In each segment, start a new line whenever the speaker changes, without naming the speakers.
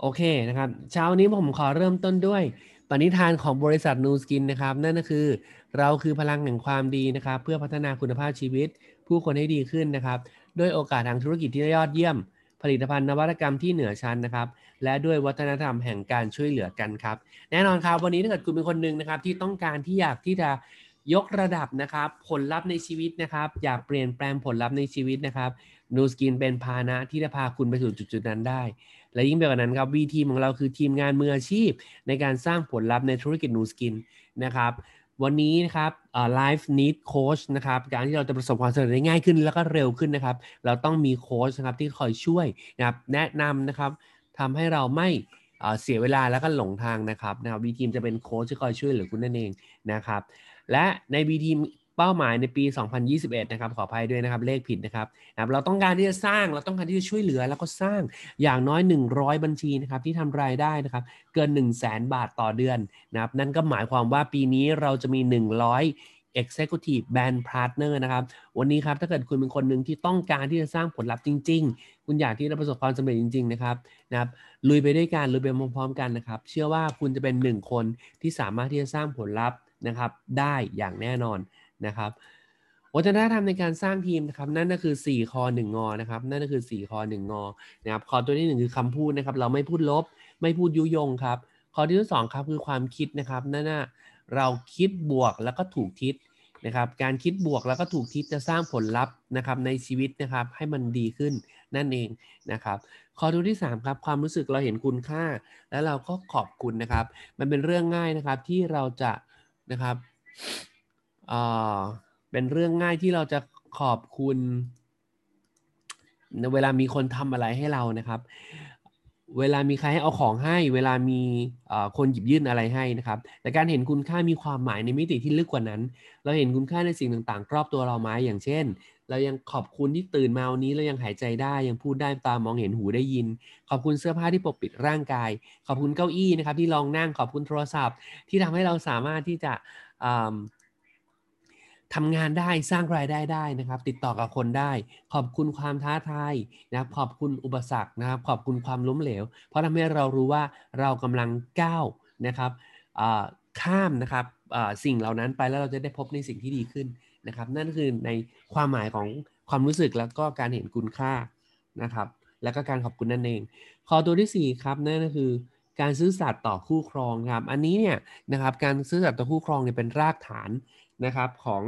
โอเคนะครับ เช้านี้ผมขอเริ่มต้นด้วย ปณิธานของบริษัทนูสกินนะครับ นั่นก็คือ เราคือพลังแห่งความดีนะครับ เพื่อพัฒนาคุณภาพชีวิต ผู้คนให้ดีขึ้นนะครับ ด้วยโอกาสทางธุรกิจที่ยอดเยี่ยม ผลิตภัณฑ์นวัตกรรมที่เหนือชั้นนะครับ และด้วยวัฒนธรรมแห่งการช่วยเหลือกันครับ แน่นอนครับวันนี้ถ้าเกิดคุณเป็นคนหนึ่งนะครับ ที่ต้องการที่อยากที่จะยกระดับนะครับผลลัพธ์ในชีวิตนะครับ อยากเปลี่ยนแปลงผลลัพธ์ในชีวิตนะครับNu Skin เป็นพาหนะที่จะพาคุณไปสู่จุดๆนั้นได้ และยิ่งไปกว่านั้นครับ V Team ของเราคือทีมงานมืออาชีพ ในการสร้างผลลัพธ์ในธุรกิจ Nu Skin นะครับวันนี้นะครับ life need coach นะครับการที่เราจะประสบความสำเร็จได้ง่ายขึ้นแล้วก็เร็วขึ้นนะครับ เราต้องมีโค้ชนะครับที่คอยช่วยนะครับแนะนำนะครับทำให้เราไม่เสียเวลาแล้วก็หลงทางนะครับนะครับ V Team จะเป็นโค้ชที่คอยช่วยเหลือคุณนั่นเองนะครับ และในวีทีม เป้าหมายในปี 2021 นะครับ ขออภัยด้วยนะครับ เลขผิดนะครับนะครับ เราต้องการที่จะสร้าง เราต้องการที่จะช่วยเหลือ แล้วก็สร้างอย่างน้อย 100 บัญชีนะครับที่ทำรายได้นะครับ เกิน 1 0 0 0 0แบาทต่อเดือนนะครับ นั่นก็หมายความว่าปีนี้เราจะมี 100 Executive Band Partner นะครับ วันนี้ครับถ้าเกิดคุณเป็นคนหนึ่งที่ต้องการที่จะสร้างผลลัพธ์จริง ๆ คุณอยากที่จะประสบความสำเร็จจริง ๆ นะครับนะครับ ลุยไปด้วยกันลุยไปพร้อมๆกันนะครับ เชื่อว่าคุณจะเป็นหนึ่งคนที่สามารถที่จะสร้างผลลัพธ์นะครับ ได้อย่างแน่นอน นะครับวัฒนธรรมในการสร้างทีมนะครับนั่นก็คือ 4 คอ1งอนะครับนั่นก็คือ 4 คอ1งอนะครับคอตัวที่ 1 คือคำพูดนะครับเราไม่พูดลบ ไม่พูดยุยงครับคอที่2ครับคือความคิดนะครับนั่นน่ะเราคิดบวกแล้วก็ถูกทิศนะครับการคิดบวกแล้วก็ถูกทิศจะสร้างผลลัพธ์นะครับในชีวิตนะครับให้มันดีขึ้นนั่นเองนะครับข้อที่3ครับความรู้สึกเราเห็นคุณค่า แล้วเราก็ขอบคุณนะครับ มันเป็นเรื่องง่ายนะครับที่เราจะนะครับ เป็นเรื่องง่ายที่เราจะขอบคุณ เวลามีคนทำอะไรให้เรานะครับ เวลามีใครให้เอาของให้ เวลามีคนหยิบยื่นอะไรให้นะครับ แต่การเห็นคุณค่ามีความหมายในมิติที่ลึกกว่านั้น เราเห็นคุณค่าในสิ่งต่างๆ รอบตัวเราไหมอย่างเช่น เรายังขอบคุณที่ตื่นมาวันนี้เรายังหายใจได้ ยังพูดได้ตามองเห็นหูได้ยิน ขอบคุณเสื้อผ้าที่ปกปิดร่างกาย ขอบคุณเก้าอี้นะครับที่รองนั่งขอบคุณโทรศัพท์ ที่ทำให้เราสามารถที่จะ ทำงานได้สร้างรายได้ได้นะครับ ติดต่อกับคนได้ ขอบคุณความท้าทายนะครับขอบคุณอุปสรรคนะครับ ขอบคุณความล้มเหลว เพราะทำให้เรารู้ว่าเรากำลังก้าวนะครับข้ามนะครับสิ่งเหล่านั้นไปแล้วเราจะได้พบในสิ่งที่ดีขึ้นนะครับ นั่นคือในความหมายของความรู้สึกแล้วก็การเห็นคุณค่านะครับ แล้วก็การขอบคุณนั่นเอง ข้อตัวที่4ครับนั่นก็คือ การซื้อสัตว์ต่อคู่ครองครับ อันนี้เนี่ยนะครับการซื้อสัตว์ต่อคู่ครองเนี่ยเป็นรากฐานนะครับของ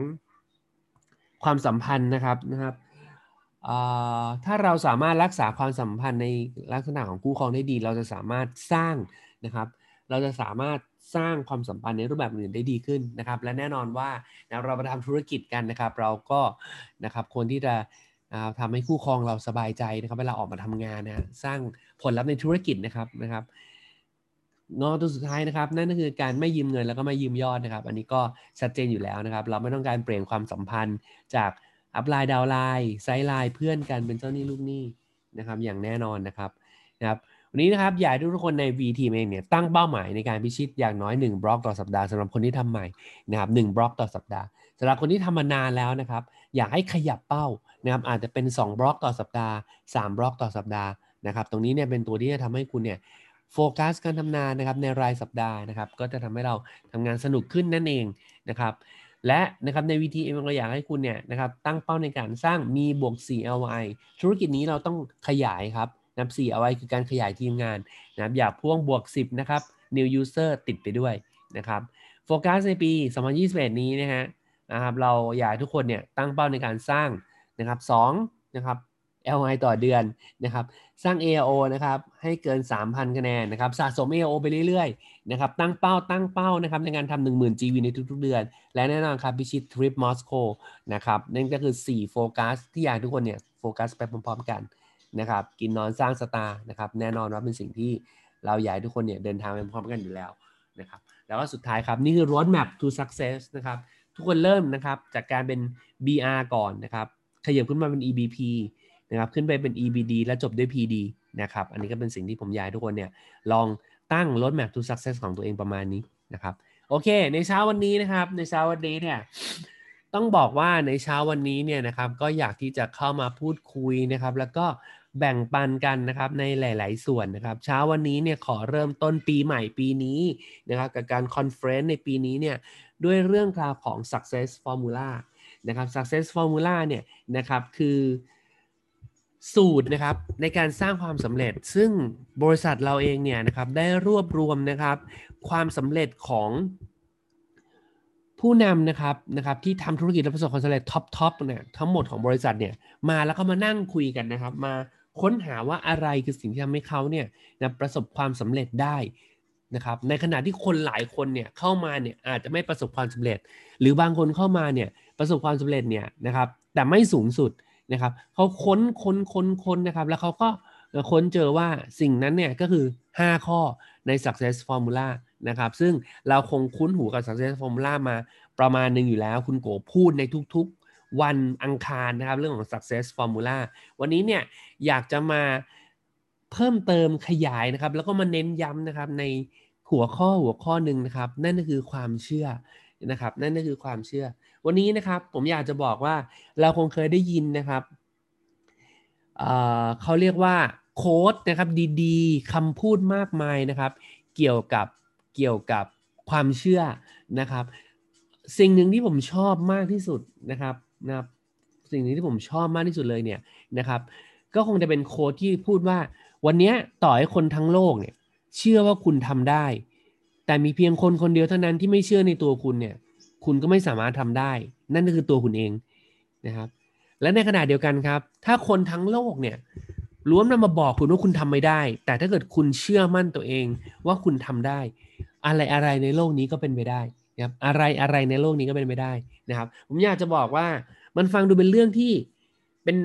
ความสัมพันธ์นะครับนะครับถ้าเราสามารถรักษาความสัมพันธ์ในลักษณะของคู่ครองได้ดี เราจะสามารถสร้างนะครับ เราจะสามารถสร้างความสัมพันธ์ในรูปแบบอื่นได้ดีขึ้นนะครับ และแน่นอนว่าเราไปทำธุรกิจกันนะครับ เราก็นะครับคนที่จะทำให้คู่ครองเราสบายใจนะครับ เวลาออกมาทำงานนะสร้างผลลัพธ์ในธุรกิจนะครับนะครับ งอตัวสุดท้ายนะครับ นั่นก็คือการไม่ยืมเงินแล้วก็ไม่ยืมยอดนะครับ อันนี้ก็ชัดเจนอยู่แล้วนะครับ เราไม่ต้องการเปลี่ยนความสัมพันธ์จาก upline downline sideline เพื่อนกันเป็นเจ้าหนี้ลูกหนี้นะครับ อย่างแน่นอนนะครับนะครับวันนี้นะครับอยากให้ทุกคนใน V ทีมเองเนี่ยตั้งเป้าหมายในการพิชิตอย่างน้อย 1 บล็อกต่อสัปดาห์สำหรับคนที่ทำใหม่นะครับหบล็อกต่อสัปดาห์สำหรับคนที่ทำมานานแล้วนะครับ อยากให้ขยับเป้านะครับอาจจะเป็น 2 บล็อกต่อสัปดาห์ 3 บล็อกต่อสัปดาห์นะครับ ตรงนี้เนี่ยเป็นตัวที่จะทำให้คุณเนี่ย โฟกัสการทำงานนะครับในรายสัปดาห์นะครับ ก็จะทำให้เราทำงานสนุกขึ้นนั่นเองนะครับ และนะครับใน VTM เราอยากให้คุณเนี่ยนะครับตั้งเป้าในการสร้างมีบวก 4 LI ธุรกิจนี้เราต้องขยายครับนับ 4 LI คือการขยายทีมงานนะครับอยากพ่วงบวก 10 นะครับ new user ติดไปด้วยนะครับโฟกัสในปี 2021 นี้นะฮะนะครับเราอยากทุกคนเนี่ยตั้งเป้าในการสร้างนะครับ2นะครับ LI ต่อเดือนนะครับ สร้าง AO นะครับให้เกิน 3,000 คะแนนนะครับ สะสม AO ไปเรื่อยๆนะครับ ตั้งเป้าตั้งเป้านะครับในการทำ10,000 GV ในทุกๆเดือน และแน่นอนครับพิชิตทริปมอสโกนะครับนั่นก็คือ 4 โฟกัส ที่อยากทุกคนเนี่ยโฟกัสไปพร้อมๆกันนะครับ กินนอนสร้างสตาร์นะครับแน่นอนว่าเป็นสิ่งที่เราอยากทุกคนเนี่ยเดินทางไปพร้อมกันอยู่แล้วนะครับแล้วก็สุดท้ายครับ นี่คือ roadmap to success นะครับ ทุกคนเริ่มนะครับจากการเป็น BR ก่อนนะครับขยับขึ้นมาเป็น EBP นะครับขึ้นไปเป็น EBD แล้วจบด้วย PD นะครับอันนี้ก็เป็นสิ่งที่ผมอยากทุกคนเนี่ยลองตั้ง roadmap to success ของตัวเองประมาณนี้นะครับโอเค ในเช้าวันนี้นะครับในเช้าวันนี้เนี่ยต้องบอกว่าในเช้าวันนี้เนี่ยนะครับก็อยากที่จะเข้ามาพูดคุยนะครับ แล้วก็แบ่งปันกันนะครับในหลาย ๆ ส่วนนะครับ เช้าวันนี้เนี่ยขอเริ่มต้นปีใหม่ปีนี้นะครับกับการ conference ในปีนี้เนี่ยด้วยเรื่องราวของ success formula นะครับ success formula เนี่ยนะครับคือ สูตรนะครับในการสร้างความสำเร็จ ซึ่งบริษัทเราเองเนี่ยนะครับได้รวบรวมนะครับ ความสำเร็จของผู้นำนะครับนะครับที่ทำธุรกิจและประสบความสำเร็จ top top เนี่ยทั้งหมดของบริษัทเนี่ยมาแล้วก็มานั่งคุยกันนะครับ มาค้นหาว่าอะไรคือสิ่งที่ทำให้เขาเนี่ยนะประสบความสำเร็จได้นะครับในขณะที่คนหลายคนเนี่ยเข้ามาเนี่ยอาจจะไม่ประสบความสำเร็จ หรือบางคนเข้ามาเนี่ยประสบความสำเร็จเนี่ยนะครับแต่ไม่สูงสุด นะครับเขาค้นค้นค้นค้นนะครับ แล้วเขาก็ค้นเจอว่าสิ่งนั้นเนี่ยก็คือ 5 ข้อใน success formula นะครับซึ่งเราคงคุ้นหูกับ success formula มาประมาณหนึ่งอยู่แล้ว คุณโกพูดในทุกๆ วันอังคารนะครับ เรื่องของ success formula วันนี้เนี่ยอยากจะมาเพิ่มเติมขยายนะครับ แล้วก็มาเน้นย้ำนะครับในหัวข้อหัวข้อหนึ่งนะครับ นั่นก็คือความเชื่อ นะครับ นั่นก็คือความเชื่อ วันนี้นะครับผมอยากจะบอกว่าเราคงเคยได้ยินนะครับเเขาเรียกว่าโค้ดนะครับดีๆคำพูดมากมายนะครับ เกี่ยวกับเกี่ยวกับความเชื่อนะครับ สิ่งหนึ่งที่ผมชอบมากที่สุดนะครับนะครับสิ่งหนึ่งที่ผมชอบมากที่สุดเลยเนี่ยนะครับ ก็คงจะเป็นโค้ดที่พูดว่า วันนี้ต่อให้คนทั้งโลกเนี่ย เชื่อว่าคุณทำได้ แต่มีเพียงคนคนเดียวเท่านั้นที่ไม่เชื่อในตัวคุณเนี่ย คุณก็ไม่สามารถทำได้ นั่นก็คือตัวคุณเองนะครับ และในขณะเดียวกันครับ ถ้าคนทั้งโลกเนี่ยล้วนนำมาบอกคุณว่าคุณทำไม่ได้ แต่ถ้าเกิดคุณเชื่อมั่นตัวเองว่าคุณทำได้ อะไรอะไรในโลกนี้ก็เป็นไปได้นะครับอะไรอะไรในโลกนี้ก็เป็นไปได้นะครับ ผมอยากจะบอกว่ามันฟังดูเป็นเรื่องที่เป็น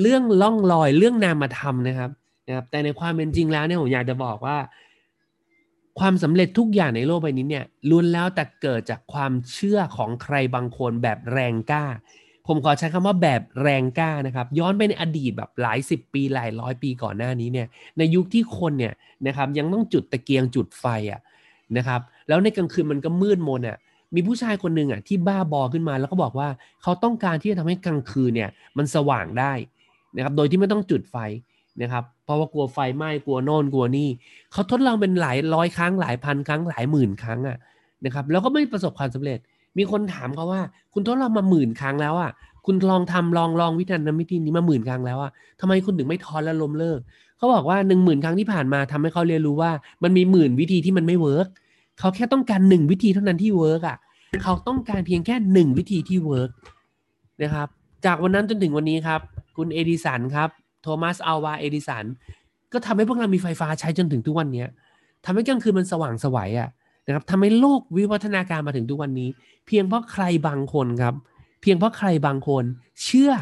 เรื่องล่องลอยเรื่องนามธรรมนะครับนะครับแต่ในความเป็นจริงแล้วเนี่ยผมอยากจะบอกว่า ความสำเร็จทุกอย่างในโลกใบนี้เนี่ยล้วนแล้วแต่เกิดจากความเชื่อของใครบางคนแบบแรงกล้า ผมขอใช้คำว่าแบบแรงกล้านะครับ ย้อนไปในอดีตแบบหลายสิบปีหลายร้อยปีก่อนหน้านี้เนี่ย ในยุคที่คนเนี่ยนะครับยังต้องจุดตะเกียงจุดไฟอะนะครับ แล้วในกลางคืนมันก็มืดมนอะมีผู้ชายคนหนึ่งอะที่บ้าบอขึ้นมาแล้วก็บอกว่าเขาต้องการที่จะทำให้กลางคืนเนี่ยมันสว่างได้นะครับ โดยที่ไม่ต้องจุดไฟ นะครับเพราะว่ากลัวไฟไหม้กลัวโน่นกลัวนี่เขาทดลองเป็นหลายร้อยครั้งหลายพันครั้งหลายหมื่นครั้งอะนะครับแล้วก็ไม่ประสบความสำเร็จ มีคนถามเขาว่า คุณทดลองมาหมื่นครั้งแล้วอะคุณลองทำลองลองวิธีนั้นวิธีนี้มาหมื่นครั้งแล้วอะทำไมคุณถึงไม่ท้อและล้มเลิกเขาบอกว่าหนึ่งหมื่นครั้งที่ผ่านมาทำให้เขาเรียนรู้ว่า มันมีหมื่นวิธีที่มันไม่ work เขาแค่ต้องการหนึ่งวิธีเท่านั้นที่ work อะเขาต้องการเพียงแค่หนึ่งวิธีที่ work นะครับจากวันนั้นจนถึงวันนี้ครับ คุณเอดิสันครับ โทมัสอัลวาเอดิสันก็ทำให้พวกเรามีไฟฟ้าใช้จนถึงทุกวันนี้ทำให้กลางคืนมันสว่างสวัยอะนะครับทำให้โลกวิวัฒนาการมาถึงทุกวันนี้ เพียงเพราะใครบางคนครับ เพียงเพราะใครบางคน เชื่อ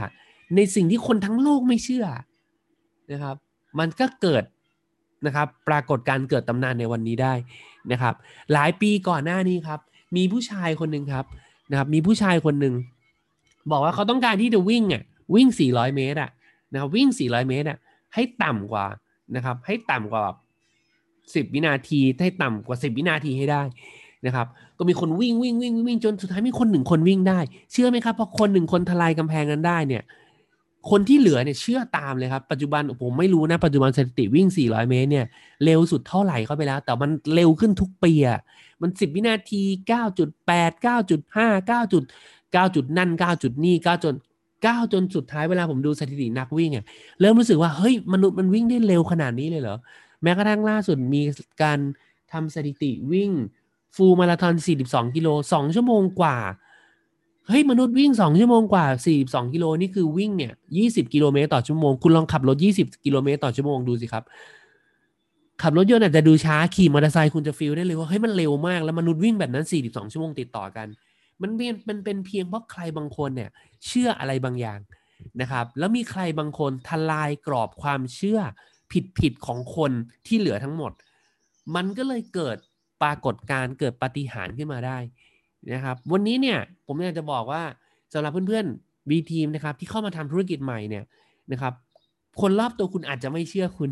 ในสิ่งที่คนทั้งโลกไม่เชื่อนะครับ มันก็เกิดนะครับ ปรากฏการเกิดตำนานในวันนี้ได้นะครับ หลายปีก่อนหน้านี้ครับ มีผู้ชายคนหนึ่งครับนะครับ มีผู้ชายคนหนึ่งบอกว่าเขาต้องการที่จะวิ่งอะวิ่ง 400 เมตรอะ นะครับวิ่ง 400 เมตรอะให้ต่ำกว่านะครับให้ต่ำกว่าสิบวินาทีให้ต่ำกว่าสิบวินาทีให้ได้นะครับก็มีคนวิ่งวิ่งวิ่งวิ่งจนสุดท้ายมีคนหนึ่งคนวิ่งได้ เชื่อไหมครับพอคนหนึ่งคนทลายกำแพงกันได้เนี่ยคนที่เหลือเนี่ยเชื่อตามเลยครับ ปัจจุบันผมไม่รู้นะ ปัจจุบันสถิติวิ่ง 400 เมตรเนี่ยเร็วสุดเท่าไหร่เข้าไปแล้ว แต่มันเร็วขึ้นทุกปีอะมัน 10 วินาที 9.8 9.5 9.9จุดนั่น 9 จุดนี่9จน 9จนสุดท้ายเวลาผมดูสถิตินักวิ่งอะเริ่มรู้สึกว่าเฮ้ยมนุษย์มันวิ่งได้เร็วขนาดนี้เลยเหรอ แม้กระทั่งล่าสุดมีการทำสถิติวิ่ง ฟูลมาราธอน 42 กิโล 2 ชั่วโมงกว่า เฮ้ย มนุษย์วิ่ง 2 ชั่วโมงกว่า 42 กิโลนี่คือวิ่งเนี่ย 20 กิโลเมตรต่อชั่วโมง คุณลองขับรถ 20 กิโลเมตรต่อชั่วโมงดูสิครับ ขับรถยนต์อาจจะดูช้า ขี่มอเตอร์ไซค์คุณจะฟีลได้เลยว่าเฮ้ยมันเร็วมาก แล้วมนุษย์วิ่งแบบนั้น 42 ชั่วโมงติดต่อกัน มันเป็นมันเป็นเพียงเพราะใครบางคนเนี่ยเชื่ออะไรบางอย่างนะครับ แล้วมีใครบางคนทลายกรอบความเชื่อผิดผิดของคนที่เหลือทั้งหมด มันก็เลยเกิดปรากฏการเกิดปฏิหารขึ้นมาได้นะครับ วันนี้เนี่ยผมอยากจะบอกว่าสำหรับเพื่อนๆ B ทีมนะครับที่เข้ามาทำธุรกิจใหม่เนี่ยนะครับคนรอบตัวคุณอาจจะไม่เชื่อคุณ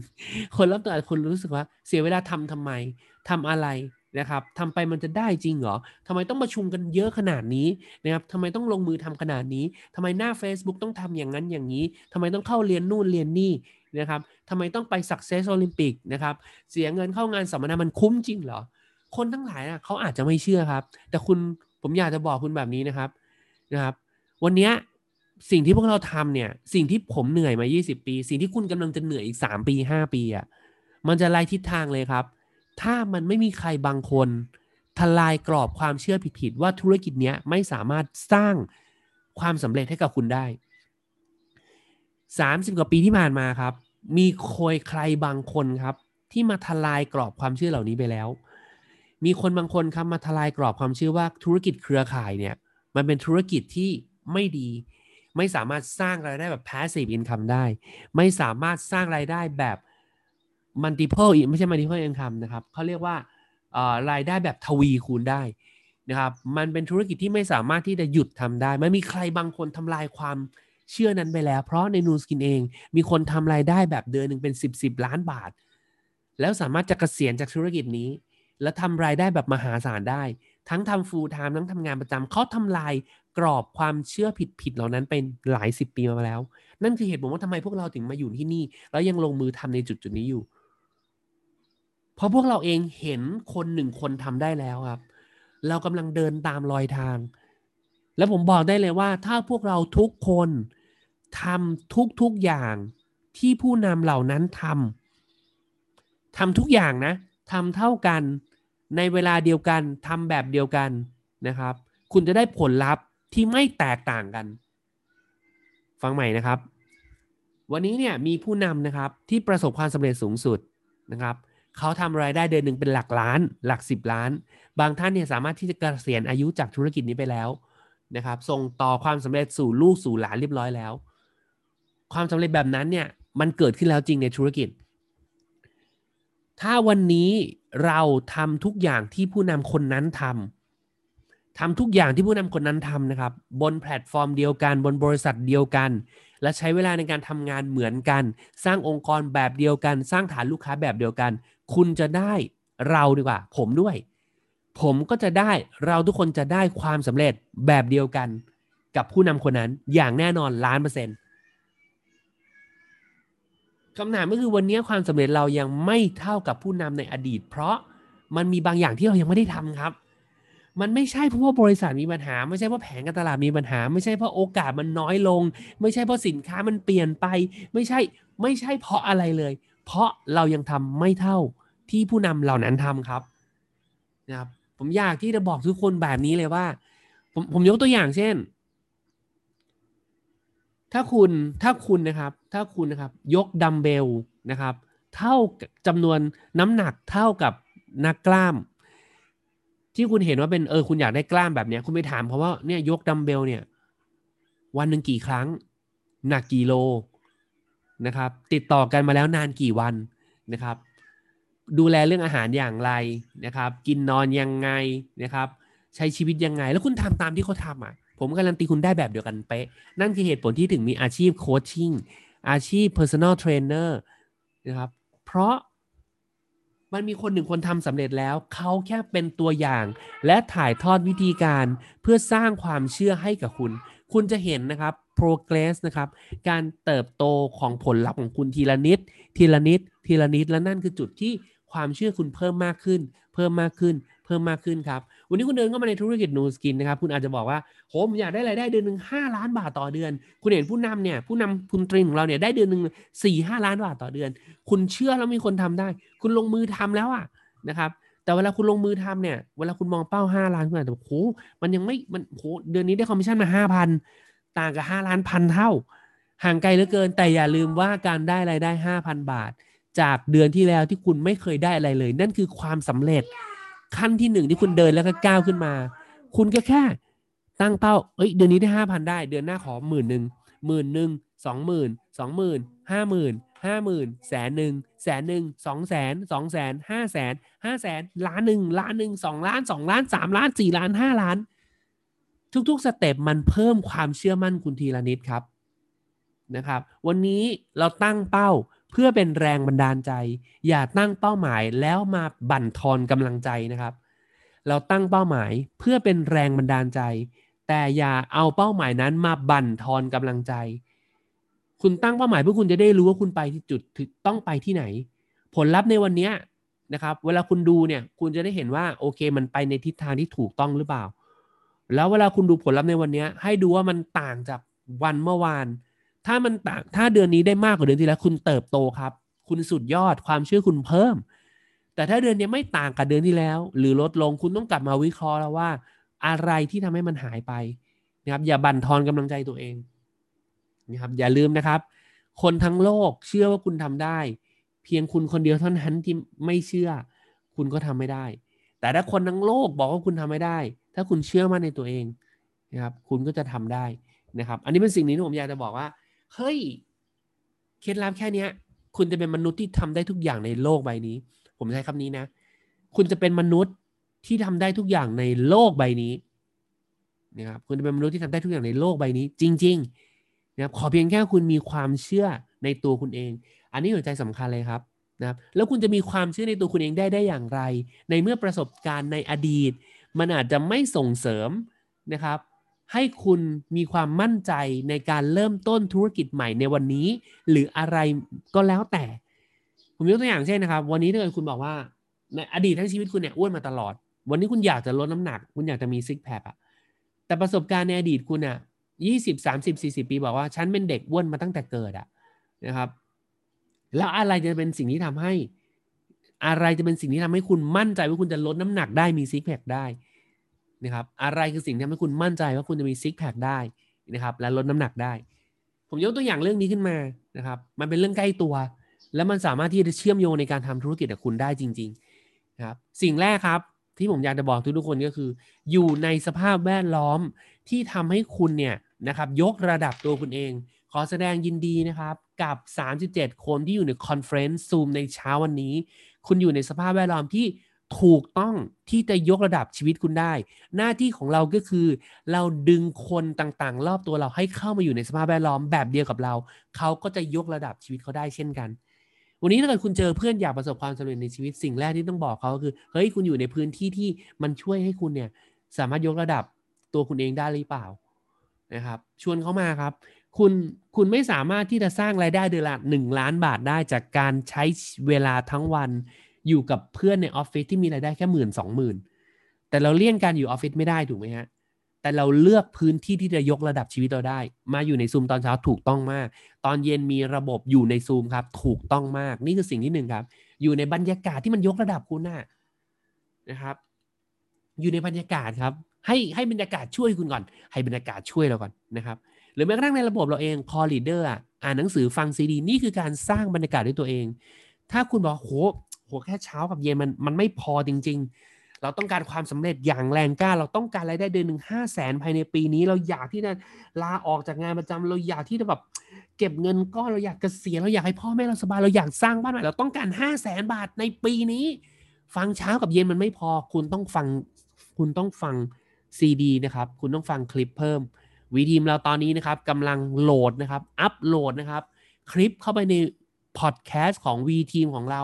คนรอบตัวอาจจะคุณรู้สึกว่า เสียเวลาทำทำไมทำอะไร นะครับทำไปมันจะได้จริงเหรอทำไมต้องประชุมกันเยอะขนาดนี้นะครับทำไมต้องลงมือทำขนาดนี้ทำไมหน้า Facebook ต้องทำอย่างนั้นอย่างนี้ทำไมต้องเข้าเรียนนู่นเรียนนี่นะครับทำไมต้องไป Success Olympic นะครับเสียเงินเข้างานสัมมนามันคุ้มจริงเหรอ คนทั้งหลายนะเขาอาจจะไม่เชื่อครับ แต่คุณผมอยากจะบอกคุณแบบนี้นะครับนะครับ วันนี้สิ่งที่พวกเราทำเนี่ย สิ่งที่ผมเหนื่อยมา 20 ปี สิ่งที่คุณกำลังจะเหนื่อยอีก 3 ปี 5 ปีอะ่ะมันจะไล่ทิศทางเลยครับ ถ้ามันไม่มีใครบางคน ทลายกรอบความเชื่อผิดๆว่าธุรกิจเนี้ยไม่สามารถสร้างความสำเร็จให้กับคุณได้ 30 กว่าปีที่ผ่านมาครับ มีคอยใครบางคนครับ ที่มาทลายกรอบความเชื่อเหล่านี้ไปแล้ว มีคนบางคนครับมาทลายกรอบความเชื่อว่าธุรกิจเครือข่ายเนี่ยมันเป็นธุรกิจที่ไม่ดี ไม่สามารถสร้างรายได้แบบ passive income ได้ ไม่สามารถสร้างรายได้แบบ multiple ไม่ใช่ multiple income นะครับเขาเรียกว่ารายได้แบบทวีคูณได้นะครับมันเป็นธุรกิจที่ไม่สามารถที่จะหยุดทำได้ไม่มีใครบางคนทำลายความเชื่อนั้นไปแล้ว เพราะในนูสกินเอง มีคนทำรายได้แบบเดือนหนึ่งเป็น10บสล้านบาท แล้วสามารถจะกะเกษียณจากธุรกิจนี้ แล้วทำรายได้แบบมหาศาลได้ ทั้งทำฟูลไทม์ทั้งทำงานประจำเขาทำลายกรอบความเชื่อผิดๆเหล่านั้นเป็นหลายสิบปีมาแล้ว นั่นคือเหตุผลว่าทำไมพวกเราถึงมาอยู่ที่นี่ แล้วยังลงมือทำในจุดจุดนี้อยู่ เพราะพวกเราเองเห็นคนหนึ่งคนทำได้แล้วครับ เรากำลังเดินตามรอยทาง แล้วผมบอกได้เลยว่า ถ้าพวกเราทุกคนทำทุกๆอย่างที่ผู้นำเหล่านั้นทำทำทุกอย่างนะทำเท่ากันในเวลาเดียวกันทำแบบเดียวกันนะครับ คุณจะได้ผลลัพธ์ที่ไม่แตกต่างกัน ฟังใหม่นะครับ วันนี้เนี่ยมีผู้นำนะครับที่ประสบความสำเร็จสูงสุดนะครับ เขาทำรายได้เดือนหนึ่งเป็นหลักล้าน หลักสิบล้าน บางท่านเนี่ยสามารถที่จะเกษียณอายุจากธุรกิจนี้ไปแล้วนะครับ ส่งต่อความสำเร็จสู่ลูกสู่หลานเรียบร้อยแล้ว ความสำเร็จแบบนั้นเนี่ยมันเกิดขึ้นแล้วจริงในธุรกิจ ถ้าวันนี้เราทำทุกอย่างที่ผู้นำคนนั้นทำทำทุกอย่างที่ผู้นำคนนั้นทำนะครับ บนแพลตฟอร์มเดียวกันบนบริษัทเดียวกัน และใช้เวลาในการทำงานเหมือนกัน สร้างองค์กรแบบเดียวกัน สร้างฐานลูกค้าแบบเดียวกัน คุณจะได้เราดีกว่า ผมด้วย ผมก็จะได้เราทุกคนจะได้ความสำเร็จแบบเดียวกัน กับผู้นำคนนั้นอย่างแน่นอนล้านเปอร์เซ็นต์คำถามก็คือวันนี้ความสำเร็จเรายังไม่เท่ากับผู้นำในอดีต เพราะมันมีบางอย่างที่เรายังไม่ได้ทำครับมันไม่ใช่เพราะว่าบริษัทมีปัญหา ไม่ใช่เพราะแผนการตลาดมีปัญหา ไม่ใช่เพราะโอกาสมันน้อยลง ไม่ใช่เพราะสินค้ามันเปลี่ยนไป ไม่ใช่ไม่ใช่เพราะอะไรเลย เพราะเรายังทำไม่เท่า ที่ผู้นำเหล่านั้นทำครับนะครับ ผมอยากที่จะบอกทุกคนแบบนี้เลยว่า ผมผมยกตัวอย่างเช่น ถ้าคุณถ้าคุณนะครับ ถ้าคุณนะครับ ยกดัมเบลนะครับ เท่าจำนวนน้ำหนักเท่ากับนักกล้าม ที่คุณเห็นว่าเป็นเออคุณอยากได้กล้ามแบบเนี้ย คุณไปถามเพราะว่าเนี่ยยกดัมเบลเนี่ย วันหนึ่งกี่ครั้ง หนักกี่โลนะครับ ติดต่อกันมาแล้วนานกี่วันนะครับ ดูแลเรื่องอาหารอย่างไรนะครับ กินนอนยังไงนะครับ ใช้ชีวิตยังไง แล้วคุณทำตามที่เขาทำอะ ผมการันตีคุณได้แบบเดียวกันเป๊ะ นั่นคือเหตุผลที่ถึงมีอาชีพโคชชิ่งอาชีพ personal trainer นะครับ เพราะมันมีคนหนึ่งคนทำสำเร็จแล้ว เขาแค่เป็นตัวอย่าง และถ่ายทอดวิธีการเพื่อสร้างความเชื่อให้กับคุณ คุณจะเห็นนะครับ progress นะครับ การเติบโตของผลลัพธ์ของคุณทีละนิด ทีละนิด ทีละนิด และนั่นคือจุดที่ ความเชื่อคุณเพิ่มมากขึ้น เพิ่มมากขึ้น เพิ่มมากขึ้นครับ วันนี้คุณเดินเข้ามาในธุรกิจ Nu Skin นะครับ คุณอาจจะบอกว่าโห อยากได้รายได้เดือนหนึ่งห้าล้านบาทต่อเดือน คุณเห็นผู้นำเนี่ย ผู้นำคุณตรีของเราเนี่ยได้เดือนหนึ่งสี่ห้าล้านบาทต่อเดือน คุณเชื่อแล้วมีคนทำได้ คุณลงมือทำแล้วอะนะครับแต่เวลาคุณลงมือทำเนี่ย เวลาคุณมองเป้าห้าล้านคุณอาจจะบอกโหมันยังไม่ มันโหเดือนนี้ได้คอมมิชชั่นมาห้าพันต่างกับห้าล้านพันเท่า ห่างไกลเหลือเกิน แต่อย่าลืมว่าการได้รายได้ห้าพันบาท จากเดือนที่แล้วที่คุณไม่เคยได้อะไรเลย นั่นคือความสำเร็จขั้นที่หนึ่งที่คุณเดินแล้วก็ก้าวขึ้นมา คุณก็แค่ ตั้งเป้าเอ้ยเดือนนี้ได้ห้าพันได้ เดือนหน้าขอหมื่นหนึ่งหมื่นหนึ่งสองหมื่นสองหมื่นห้าหมื่นห้าหมื่นแสนหนึ่งแสนหนึ่งสองแสนสองแสนห้าแสนห้าแสนล้านหนึ่งล้านหนึ่งสองล้านสองล้านสามล้านสี่ล้านห้าล้าน ทุกๆสเต็ปมันเพิ่มความเชื่อมั่นคุณทีละนิดครับนะครับ วันนี้เราตั้งเป้า เพื่อเป็นแรงบันดาลใจ อย่าตั้งเป้าหมายแล้วมาบั่นทอนกำลังใจนะครับ เราตั้งเป้าหมายเพื่อเป็นแรงบันดาลใจ แต่อย่าเอาเป้าหมายนั้นมาบั่นทอนกำลังใจ คุณตั้งเป้าหมายเพื่อคุณจะได้รู้ว่าคุณไปที่จุดต้องไปที่ไหน ผลลัพธ์ในวันนี้นะครับ เวลาคุณดูเนี่ยคุณจะได้เห็นว่าโอเค มันไปในทิศทางที่ถูกต้องหรือเปล่า แล้วเวลาคุณดูผลลัพธ์ในวันนี้ให้ดูว่ามันต่างจากวันเมื่อวาน ถ้ามันต่างถ้าเดือนนี้ได้มากกว่าเดือนที่แล้ว คุณเติบโตครับ คุณสุดยอดความเชื่อคุณเพิ่ม แต่ถ้าเดือนนี้ไม่ต่างกับเดือนที่แล้ว หรือลดลงคุณต้องกลับมาวิเคราะห์แล้วว่า อะไรที่ทำให้มันหายไปนะครับอย่าบั่นทอนกำลังใจตัวเองนะครับอย่าลืมนะครับ คนทั้งโลกเชื่อว่าคุณทำได้ เพียงคุณคนเดียวเท่านั้นที่ไม่เชื่อ คุณก็ทำไม่ได้ แต่ถ้าคนทั้งโลกบอกว่าคุณทำไม่ได้ ถ้าคุณเชื่อมั่นในตัวเองนะครับคุณก็จะทำได้นะครับ อันนี้เป็นสิ่งนี้ที่ผมอยากจะบอกว่า เฮ้ยเคล็ดลับแค่เนี้ย คุณจะเป็นมนุษย์ที่ทำได้ทุกอย่างในโลกใบนี้ ผมใช้คำนี้นะ คุณจะเป็นมนุษย์ที่ทำได้ทุกอย่างในโลกใบนี้นะครับคุณจะเป็นมนุษย์ที่ทำได้ทุกอย่างในโลกใบนี้ จริงๆนะครับขอเพียงแค่คุณมีความเชื่อในตัวคุณเอง อันนี้หัวใจสำคัญเลยครับนะครับแล้วคุณจะมีความเชื่อในตัวคุณเองได้ได้อย่างไร ในเมื่อประสบการณ์ในอดีต มันอาจจะไม่ส่งเสริมนะครับ ให้คุณมีความมั่นใจในการเริ่มต้นธุรกิจใหม่ในวันนี้ หรืออะไรก็แล้วแต่ ผมยกตัวอย่างเช่นนะครับ วันนี้ถ้าเกิดคุณบอกว่าในอดีตทั้งชีวิตคุณเนี่ยอ้วนมาตลอด วันนี้คุณอยากจะลดน้ำหนัก คุณอยากจะมีซิกแพคอะแต่ประสบการณ์ในอดีตคุณอะยี่สิบสามสิบสี่สิบปีบอกว่าฉันเป็นเด็กอ้วนมาตั้งแต่เกิดอะนะครับ แล้วอะไรจะเป็นสิ่งที่ทำให้ อะไรจะเป็นสิ่งที่ทำให้คุณมั่นใจว่าคุณจะลดน้ำหนักได้มีซิกแพคได้ นะครับอะไรคือสิ่งที่ทำให้คุณมั่นใจว่าคุณจะมีซิกแพคได้นะครับและลดน้ำหนักได้ ผมยกตัวอย่างเรื่องนี้ขึ้นมานะครับมันเป็นเรื่องใกล้ตัว แล้วมันสามารถที่จะเชื่อมโยงในการทำธุรกิจกับคุณได้จริงๆนะครับสิ่งแรกครับที่ผมอยากจะบอกทุกๆคนก็คือ อยู่ในสภาพแวดล้อมที่ทำให้คุณเนี่ยนะครับยกระดับตัวคุณเอง ขอแสดงยินดีนะครับกับ 37 คนที่อยู่ใน conference Zoom ในเช้าวันนี้ คุณอยู่ในสภาพแวดล้อมที่ ถูกต้องที่จะยกระดับชีวิตคุณได้ หน้าที่ของเราก็คือ เราดึงคนต่างๆ รอบตัวเราให้เข้ามาอยู่ในสภาพแวดล้อมแบบเดียวกับเรา เขาก็จะยกระดับชีวิตเขาได้เช่นกัน วันนี้ถ้าเกิดคุณเจอเพื่อนอยากประสบความสำเร็จในชีวิตสิ่งแรกที่ต้องบอกเขาคือเฮ้ยคุณอยู่ในพื้นที่ที่มันช่วยให้คุณเนี่ยสามารถยกระดับตัวคุณเองได้หรือเปล่านะครับ ชวนเขามาครับคุณคุณไม่สามารถที่จะสร้างรายได้เดือนละหนึ่งล้านบาทได้จากการใช้เวลาทั้งวัน อยู่กับเพื่อนในออฟฟิศที่มีรายได้แค่หมื่นสองหมื่นแต่เราเลี่ยงการอยู่ออฟฟิศไม่ได้ถูกไหมฮะแต่เราเลือกพื้นที่ที่จะยกระดับชีวิตเราได้ มาอยู่ในซูมตอนเช้าถูกต้องมาก ตอนเย็นมีระบบอยู่ในซูมครับ ถูกต้องมาก นี่คือสิ่งที่หนึ่งครับ อยู่ในบรรยากาศที่มันยกระดับคุณน่ะนะครับ อยู่ในบรรยากาศครับ ให้ให้บรรยากาศช่วยคุณก่อน ให้บรรยากาศช่วยเราก่อนนะครับ หรือแม้กระทั่งในระบบเราเองพอลีดเดอร์อ่านหนังสือฟังซีดี นี่คือการสร้างบรรยากาศด้วยตัวเอง ถ้าคุณบอกโห โหแค่เช้ากับเย็นมันมันไม่พอจริง ๆ เราต้องการความสำเร็จอย่างแรงกล้า เราต้องการรายได้เดือนหนึ่งห้าแสนภายในปีนี้ เราอยากที่จะลาออกจากงานประจำเราอยากที่จะแบบเก็บเงินก้อนเราอยากเกษียณเราอยากให้พ่อแม่เราสบายเราอยากสร้างบ้านใหม่เราต้องการห้าแสนบาทในปีนี้ ฟังเช้ากับเย็นมันไม่พอ คุณต้องฟัง คุณต้องฟังซีดีนะครับ คุณต้องฟังคลิปเพิ่ม V ทีมเราตอนนี้นะครับกำลังโหลดนะครับ อัปโหลดนะครับ คลิปเข้าไปในพอดแคสต์ของ V ทีมของเรา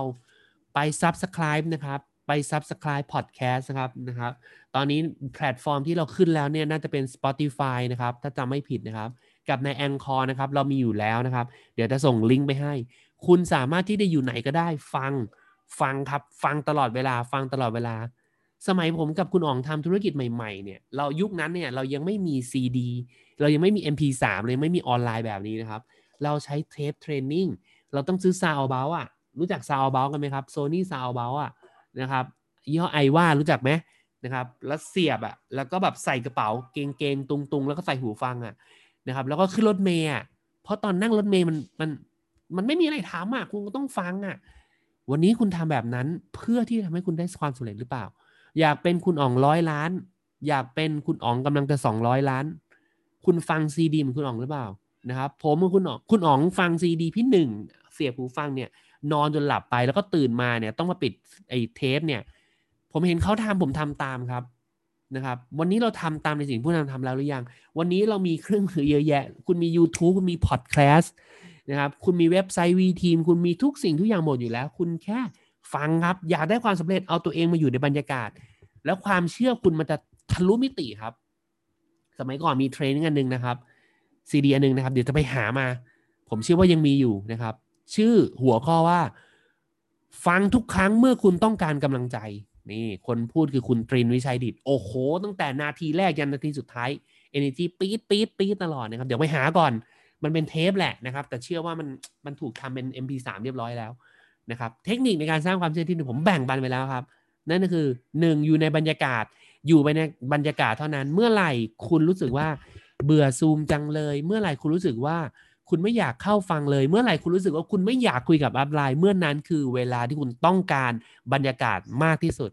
Subscribe นะครับไป Subscribe Podcast นะครับนะครับ ตอนนี้แพลตฟอร์มที่เราขึ้นแล้วเนี่ยน่าจะเป็น Spotify นะครับ ถ้าจำไม่ผิดนะครับ กับใน a n c h o r นะครับ เรามีอยู่แล้วนะครับ เดี๋ยวจะส่งลิงก์ไปให้ คุณสามารถที่จะอยู่ไหนก็ได้ฟังฟังครับ ฟังตลอดเวลา ฟังตลอดเวลา สมัยผมกับคุณอ๋องทำธุรกิจใหม่ๆเนี่ยเรายุคนั้นเนี่ยเรายังไม่มี CD เรายังไม่มี MP3 เลยไม่มีออนไลน์แบบนี้นะครับ เราใช้เทป training เราต้องซื้อ Soundabout อะ รู้จัก Soundabout กันไหมครับ Sony Soundabout อะนะครับยี่ห้อ Aiwa รู้จักไหมนะครับแล้วเสียบอะแล้วก็แบบใส่กระเป๋าเกงๆตุงๆแล้วก็ใส่หูฟังอะนะครับ แล้วก็ขึ้นรถเมย์อะเพราะตอนนั่งรถเมย์มันมันมันไม่มีอะไรถามอะคุณก็ต้องฟังอะวันนี้คุณทำแบบนั้นเพื่อที่ทำให้คุณได้ความสำเร็จหรือเปล่า อยากเป็นคุณอ๋องร้อยล้าน อยากเป็นคุณอ๋องกำลังจะสองร้อยล้าน คุณฟังซีดีเหมือนคุณอ๋องหรือเปล่านะครับผมคุณอ๋องคุณอ๋องฟังซีดีพี่หนึ่งเสียบหูฟังเนี่ย นอนจนหลับไปแล้วก็ตื่นมาเนี่ย ต้องมาปิดไอ้เทปเนี่ย ผมเห็นเขาทำผมทำตามครับนะครับ วันนี้เราทำตามในสิ่งที่เราทำแล้วหรือยัง วันนี้เรามีเครื่องมือเยอะแยะ คุณมี YouTube คุณมีพอดแคสต์นะครับ คุณมีเว็บไซต์วีทีมคุณมีทุกสิ่งทุกอย่างหมดอยู่แล้ว คุณแค่ฟังครับ อยากได้ความสำเร็จเอาตัวเองมาอยู่ในบรรยากาศ แล้วความเชื่อคุณมันจะทะลุมิติครับ สมัยก่อนมีเทรนนิ่งอันนึงนะครับซีดีอันนึงนะครับ เดี๋ยวจะไปหามา ผมเชื่อว่ายังมีอยู่นะครับ ชื่อหัวข้อว่า ฟังทุกครั้งเมื่อคุณต้องการกำลังใจ นี่คนพูดคือคุณตรินวิชัยดิตโอ้โห ตั้งแต่นาทีแรกยันนาทีสุดท้าย energy ปี๊ดปี๊ดปี๊ดตลอดนะครับ เดี๋ยวไปหาก่อนมันเป็นเทปแหละนะครับ แต่เชื่อว่ามันมันถูกทำเป็น mp3 เรียบร้อยแล้วนะครับ เทคนิคในการสร้างความเชื่อที่หนึ่งผมแบ่งบันไปแล้วครับ นั่นก็คือ 1. อยู่ในบรรยากาศ อยู่ไปในบรรยากาศเท่านั้น เมื่อไหร่คุณรู้สึกว่าเบื่อซูมจังเลย เมื่อไหร่คุณรู้สึกว่า คุณไม่อยากเข้าฟังเลย เมื่อไหร่คุณรู้สึกว่าคุณไม่อยากคุยกับอัพไลน์ เมื่อนั้นคือเวลาที่คุณต้องการบรรยากาศมากที่สุด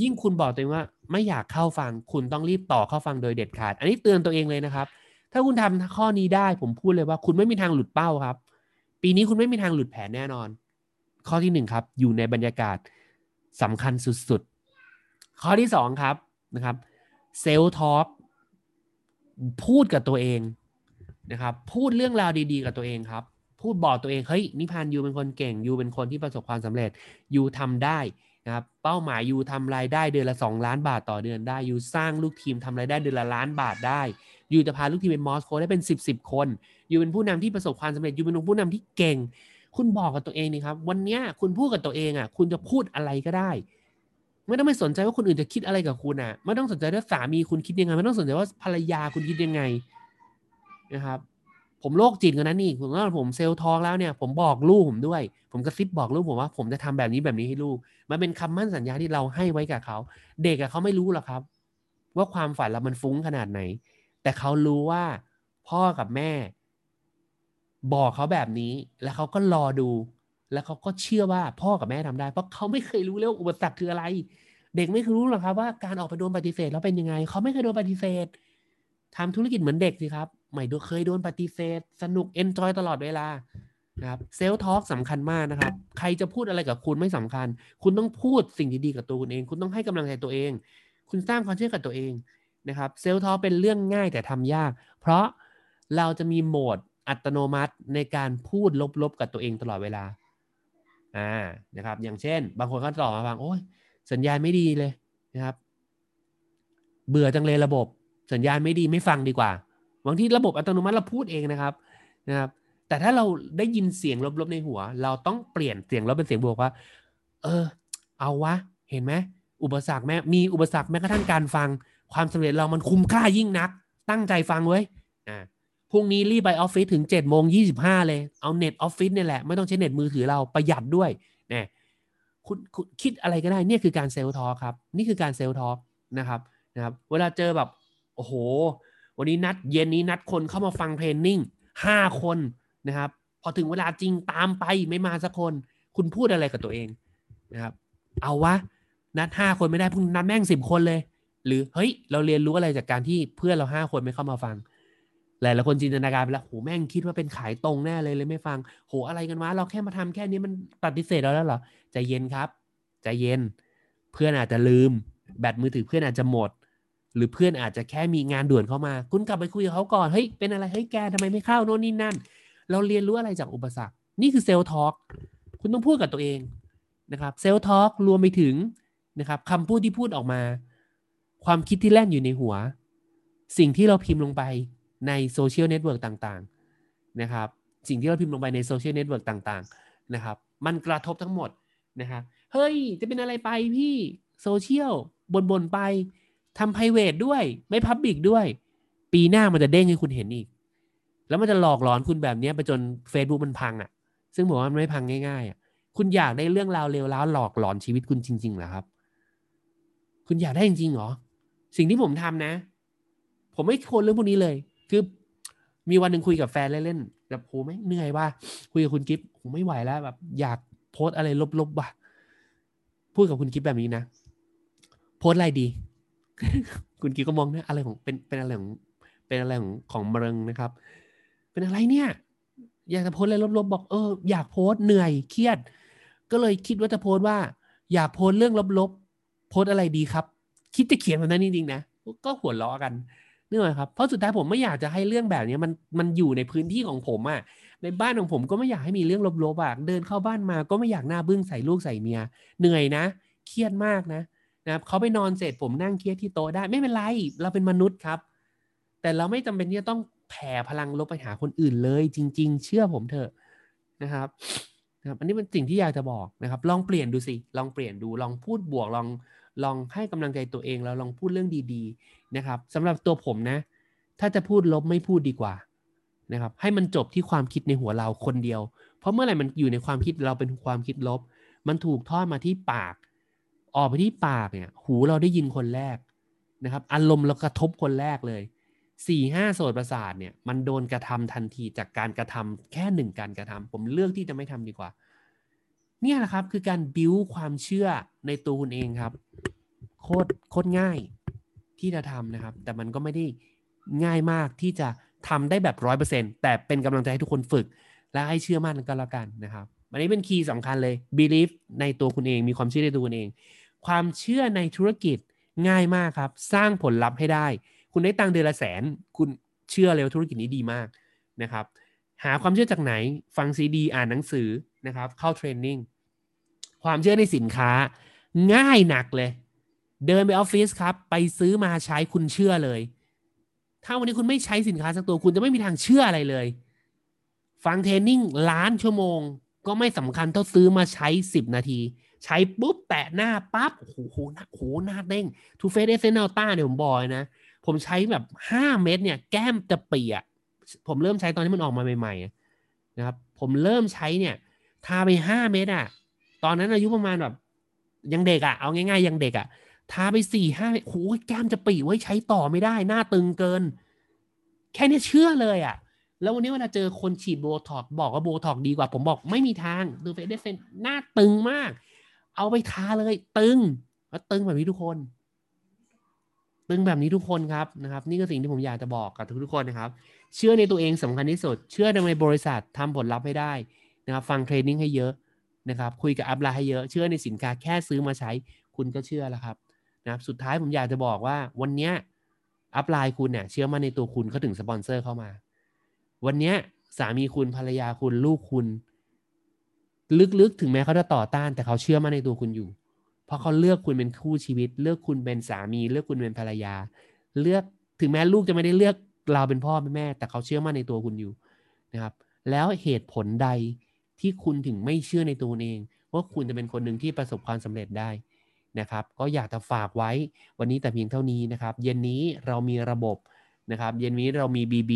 ยิ่งคุณบอกตัวเองว่าไม่อยากเข้าฟัง คุณต้องรีบต่อเข้าฟังโดยเด็ดขาด อันนี้เตือนตัวเองเลยนะครับ ถ้าคุณทำข้อนี้ได้ผมพูดเลยว่า คุณไม่มีทางหลุดเป้าครับ ปีนี้คุณไม่มีทางหลุดแผนแน่นอน ข้อที่หนึ่งครับ อยู่ในบรรยากาศสำคัญสุดๆ ข้อที่สองครับนะครับเซลล์ทอล์กพูดกับตัวเอง นะครับ พูดเรื่องราวดีๆ กับตัวเองครับ พูดบอกตัวเองเฮ้ยนิพานยูเป็นคนเก่งยูเป็นคนที่ประสบความสำเร็จยูทำได้นะครับเป้าหมายยูทำรายได้เดือนละ 2 ล้านบาทต่อเดือนได้ยูสร้างลูกทีมทำรายได้เดือนละล้านบาทได้ยูจะพาลูกทีมเป็นมอสโคได้เป็น 10บสคนยูเป็นผู้นำที่ประสบความสำเร็จยูเป็นผู้นำที่เก่ง คุณบอกกับตัวเองนี่ครับวันนี้คุณพูดกับตัวเองอะคุณจะพูดอะไรก็ได้ ไม่ต้องไปสนใจว่าคนอื่นจะคิดอะไรกับคุณอะไม่ต้องสนใจว่าสามีคุณคิดยังไง ไม่ต้องสนใจว่าภรรยาคุณคิดยังไง นะครับ ผมโรคจิตกันนะนี่ผมว่าผมเซลล์ทองแล้วเนี่ย ผมบอกลูกผมด้วย ผมกระซิบบอกลูกผมว่า ผมจะทำแบบนี้แบบนี้ให้ลูก มันเป็นคำมั่นสัญญาที่เราให้ไว้กับเขา เด็กอะเขาไม่รู้หรอกครับ ว่าความฝันเรามันฟุ้งขนาดไหน แต่เขารู้ว่าพ่อกับแม่ บอกเขาแบบนี้ แล้วเขาก็รอดู แล้วเขาก็เชื่อว่าพ่อกับแม่ทำได้ เพราะเขาไม่เคยรู้เลยว่าอุปสรรคคืออะไร เด็กไม่เคยรู้หรอกครับว่าการออกไปโดนปฏิเสธแล้วเป็นยังไง เขาไม่เคยโดนปฏิเสธทำธุรกิจเหมือนเด็กสิครับ ไม่ดูเคยโดนปฏิเสธ สนุก enjoy ตลอดเวลานะครับ self talk สำคัญมากนะครับ ใครจะพูดอะไรกับคุณไม่สำคัญ คุณต้องพูดสิ่งดีๆกับตัวคุณเอง คุณต้องให้กำลังใจตัวเอง คุณสร้างความเชื่อกับตัวเองนะครับ self talk เป็นเรื่องง่ายแต่ทำยาก เพราะเราจะมีโหมดอัตโนมัติในการพูดลบๆกับตัวเองตลอดเวลาอ่านะครับ อย่างเช่น บางคนก็ตอบมาฟังโอ้ยสัญญาณไม่ดีเลยนะครับ เบื่อจังเลยระบบ สัญญาณไม่ดีไม่ฟังดีกว่า บางที่ระบบอัตโนมัติเราพูดเองนะครับนะครับ แต่ถ้าเราได้ยินเสียงลบๆในหัว เราต้องเปลี่ยนเสียงลบเป็นเสียงบวกว่า เออ เอาวะ เห็นไหมอุปสรรคแม้มีอุปสรรคแม้กระทั่งการฟังความสำเร็จเรามันคุ้มค่ายิ่งนัก ตั้งใจฟังไว้อ่าพรุ่งนี้รีบไปออฟฟิศถึง7จ็ดโมงยีเลย เอาเน็ตออฟฟิศนี่แหละ ไม่ต้องใช้เน็ตมือถือเราประหยัดด้วยเนะคุณคุณคิดอะไรก็ได้เนี่ยคือการเซลล์ทอครับ นี่คือการเซลล์ทอนะครับนะครับ เวลาเจอแบบ โอ้โห วันนี้นัดเย็นนี้นัดคนเข้ามาฟังเทรนนิ่งห้าคนนะครับ พอถึงเวลาจริงตามไปไม่มาสักคน คุณพูดอะไรกับตัวเองนะครับ เอาวะ นัดห้าคนไม่ได้พุ่งนัดแม่งสิบคนเลย หรือเฮ้ย เราเรียนรู้อะไรจากการที่เพื่อนเราห้าคนไม่เข้ามาฟังหลายๆคนจินตนาการไปแล้วโหแม่งคิดว่าเป็นขายตรงแน่เลยเลยไม่ฟังโหอะไรกันวะเราแค่มาทำแค่นี้มันปฏิเสธเราแล้วเหรอใจเย็นครับใจเย็น เพื่อนอาจจะลืม แบตมือถือเพื่อนอาจจะหมด หรือเพื่อนอาจจะแค่มีงานด่วนเข้ามา คุณกลับไปคุยกับเขาก่อนเฮ้ยเป็นอะไรเฮ้ยแกทำไมไม่เข้าโน่นนี่นั่น เราเรียนรู้อะไรจากอุปสรรค นี่คือเซลล์ทอล์กคุณต้องพูดกับตัวเองนะครับเซลล์ทอล์กรวมไปถึงนะครับคำพูดที่พูดออกมา ความคิดที่แล่นอยู่ในหัว สิ่งที่เราพิมพ์ลงไปใน social network ต่างๆนะครับสิ่งที่เราพิมพ์ลงไปใน social network ต่างๆนะครับมันกระทบทั้งหมดนะครับเฮ้ยจะเป็นอะไรไปพี่โซเชียล บ่นๆไป ทำ private ด้วย ไม่ public ด้วย ปีหน้ามันจะเด้งให้คุณเห็นอีก แล้วมันจะหลอกหลอนคุณแบบนี้ไปจน Facebook มันพังอะ่ะ ซึ่งบอกว่ามันไม่พังง่ายๆอะ่ะคุณอยากได้เรื่องราวเลวร้ายหลอกหลอนชีวิตคุณจริงๆเหรอครับ คุณอยากได้จริงๆเหรอ สิ่งที่ผมทำนะ ผมไม่โคนเรื่องพวกนี้เลย คือ มีวันหนึ่งคุยกับแฟนเล่นๆแบบโหไม่เหนื่อยว่าคุยกับคุณกิฟต์โหไม่ไหวแล้วแบบ อยากโพสอะไรลบๆว่ะ พูดกับคุณกิฟต์แบบนี้นะ โพสอะไรดี คุณกิฟต์ก็มองนะอะไรของเป็นเป็นอะไรของเป็นอะไรของของมรงนะครับ เป็นอะไรเนี่ยอยากจะโพสอะไรลบๆบอกเอออยากโพสเหนื่อยเครียด ก็เลยคิดว่าจะโพสว่า อยากโพสเรื่องลบๆโพสอะไรดีครับ คิดจะเขียนแบบนั้นจริงๆนะก็หัวล้อกันนี่ไหมครับเพราะสุดท้ายผมไม่อยากจะให้เรื่องแบบนี้มันมันอยู่ในพื้นที่ของผมอะ่ะในบ้านของผมก็ไม่อยากให้มีเรื่องลบๆอะเดินเข้าบ้านมาก็ไม่อยากหน้าบึ้งใส่ลูกใส่เมีย เหนื่อยนะ เครียดมากนะ นะครับเขาไปนอนเสร็จผมนั่งเครียดที่โต๊ะได้ไม่เป็นไร เราเป็นมนุษย์ครับ แต่เราไม่จำเป็นที่จะต้องแผ่พลังลบไปหาคนอื่นเลย จริง ๆ เชื่อผมเถอะนะครับนะครับอันนี้เป็นสิ่งที่อยากจะบอกนะครับ ลองเปลี่ยนดูสิ ลองเปลี่ยนดูลองพูดบวกลองลองให้กำลังใจตัวเองแล้วลองพูดเรื่องดีๆนะครับสำหรับตัวผมนะ ถ้าจะพูดลบไม่พูดดีกว่านะครับ ให้มันจบที่ความคิดในหัวเราคนเดียว เพราะเมื่อไหร่มันอยู่ในความคิดเราเป็นความคิดลบ มันถูกทอดมาที่ปาก ออกไปที่ปากเนี่ย หูเราได้ยินคนแรกนะครับ อารมณ์เรากระทบคนแรกเลยสี่ห้าโสดประสาทเนี่ยมันโดนกระทำทันทีจากการกระทำแค่หนึ่งการกระทำผมเลือกที่จะไม่ทำดีกว่า เนี่ยแหละครับคือการบิวความเชื่อในตัวคุณเองครับ โคตรโคตรง่ายที่จะทำนะครับ แต่มันก็ไม่ได้ง่ายมากที่จะทำได้แบบร้อยเปอร์เซ็นแต่เป็นกำลังใจให้ทุกคนฝึก และให้เชื่อมั่นกันแล้วกันนะครับอันนี้เป็นคีย์สำคัญเลย believe ในตัวคุณเองมีความเชื่อในตัวคุณเอง ความเชื่อในธุรกิจง่ายมากครับ สร้างผลลัพธ์ให้ได้ คุณได้ตังเดือนละแสน คุณเชื่อเลยว่าธุรกิจนี้ดีมากนะครับ หาความเชื่อจากไหนฟังซีดี อ่านหนังสือนะครับเข้าเทรนนิ่งความเชื่อในสินค้า ง่ายหนักเลย เดินไปออฟฟิศครับ ไปซื้อมาใช้คุณเชื่อเลย ถ้าวันนี้คุณไม่ใช้สินค้าสักตัวคุณจะไม่มีทางเชื่ออะไรเลย ฟังเทรนนิ่งล้านชั่วโมง ก็ไม่สำคัญเท่าซื้อมาใช้ 10 นาที ใช้ปุ๊บแตะหน้าปั๊บโอ้โหหน้าโหหน้าเด้ง Tru Face Essence Ultra เนี่ยผมบอกนะ ผมใช้แบบ5เม็ดเนี่ย แก้มจะเปียกผมเริ่มใช้ตอนที่มันออกมาใหม่ๆนะครับ ผมเริ่มใช้เนี่ย ทาไป5เม็ดอะตอนนั้นอายุประมาณแบบ ยังเด็กอะเอาง่ายๆยังเด็กอะทาไปสี่ห้าโอ้ยแก้มจะปริเว้ยใช้ต่อไม่ได้ หน้าตึงเกิน แค่นี้เชื่อเลยอะแล้ววันนี้เวลาเจอคนฉีดโบท็อกซ์บอกว่าโบท็อกซ์ดีกว่า ผมบอกไม่มีทาง Tru Face Essenceหน้าตึงมาก เอาไปทาเลย ตึงแล้วตึงแบบนี้ทุกคน ตึงแบบนี้ทุกคนครับนะครับ นี่ก็สิ่งที่ผมอยากจะบอกกับทุกๆคนนะครับ เชื่อในตัวเองสำคัญที่สุด เชื่อในบริษัททำผลลัพธ์ให้ได้นะครับ ฟังเทรนนิ่งให้เยอะนะครับ คุยกับอัพไลน์ให้เยอะ เชื่อในสินค้าแค่ซื้อมาใช้ คุณก็เชื่อแล้วครับนะครับ สุดท้ายผมอยากจะบอกว่าวันนี้อัพไลน์คุณเนี่ยเชื่อมั่นในตัวคุณเขาถึงสปอนเซอร์เข้ามา วันนี้สามีคุณภรรยาคุณลูกคุณ ลึกๆ ถึงแม้เขาจะต่อต้าน แต่เขาเชื่อมั่นในตัวคุณอยู่ เพราะเขาเลือกคุณเป็นคู่ชีวิต เลือกคุณเป็นสามี เลือกคุณเป็นภรรยา เลือกถึงแม้ลูกจะไม่ได้เลือกเราเป็นพ่อเป็นแม่ แต่เขาเชื่อมั่นในตัวคุณอยู่นะครับ แล้วเหตุผลใดที่คุณถึงไม่เชื่อในตัวเอง ว่าคุณจะเป็นคนหนึ่งที่ประสบความสำเร็จได้นะครับ ก็อยากจะฝากไว้วันนี้แต่เพียงเท่านี้นะครับ เย็นนี้เรามีระบบนะครับ เย็นนี้เรามี BB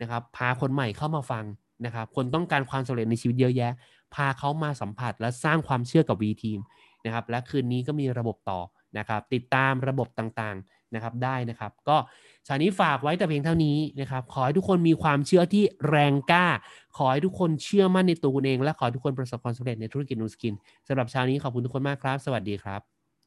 นะครับพาคนใหม่เข้ามาฟังนะครับ คนต้องการความสำเร็จในชีวิตเยอะแยะ พาเขามาสัมผัสและสร้างความเชื่อกับ V Team นะครับและคืนนี้ก็มีระบบต่อนะครับติดตามระบบต่างๆนะครับได้นะครับ ก็ชานี้ฝากไว้แต่เพียงเท่านี้นะครับขอให้ทุกคนมีความเชื่อที่แรงกล้า ขอให้ทุกคนเชื่อมั่นในตัวเอง และขอให้ทุกคนประสบความสำเร็จในธุรกิจนูสกินสำหรับชานี้ขอบคุณทุกคนมากครับ สวัสดีครับ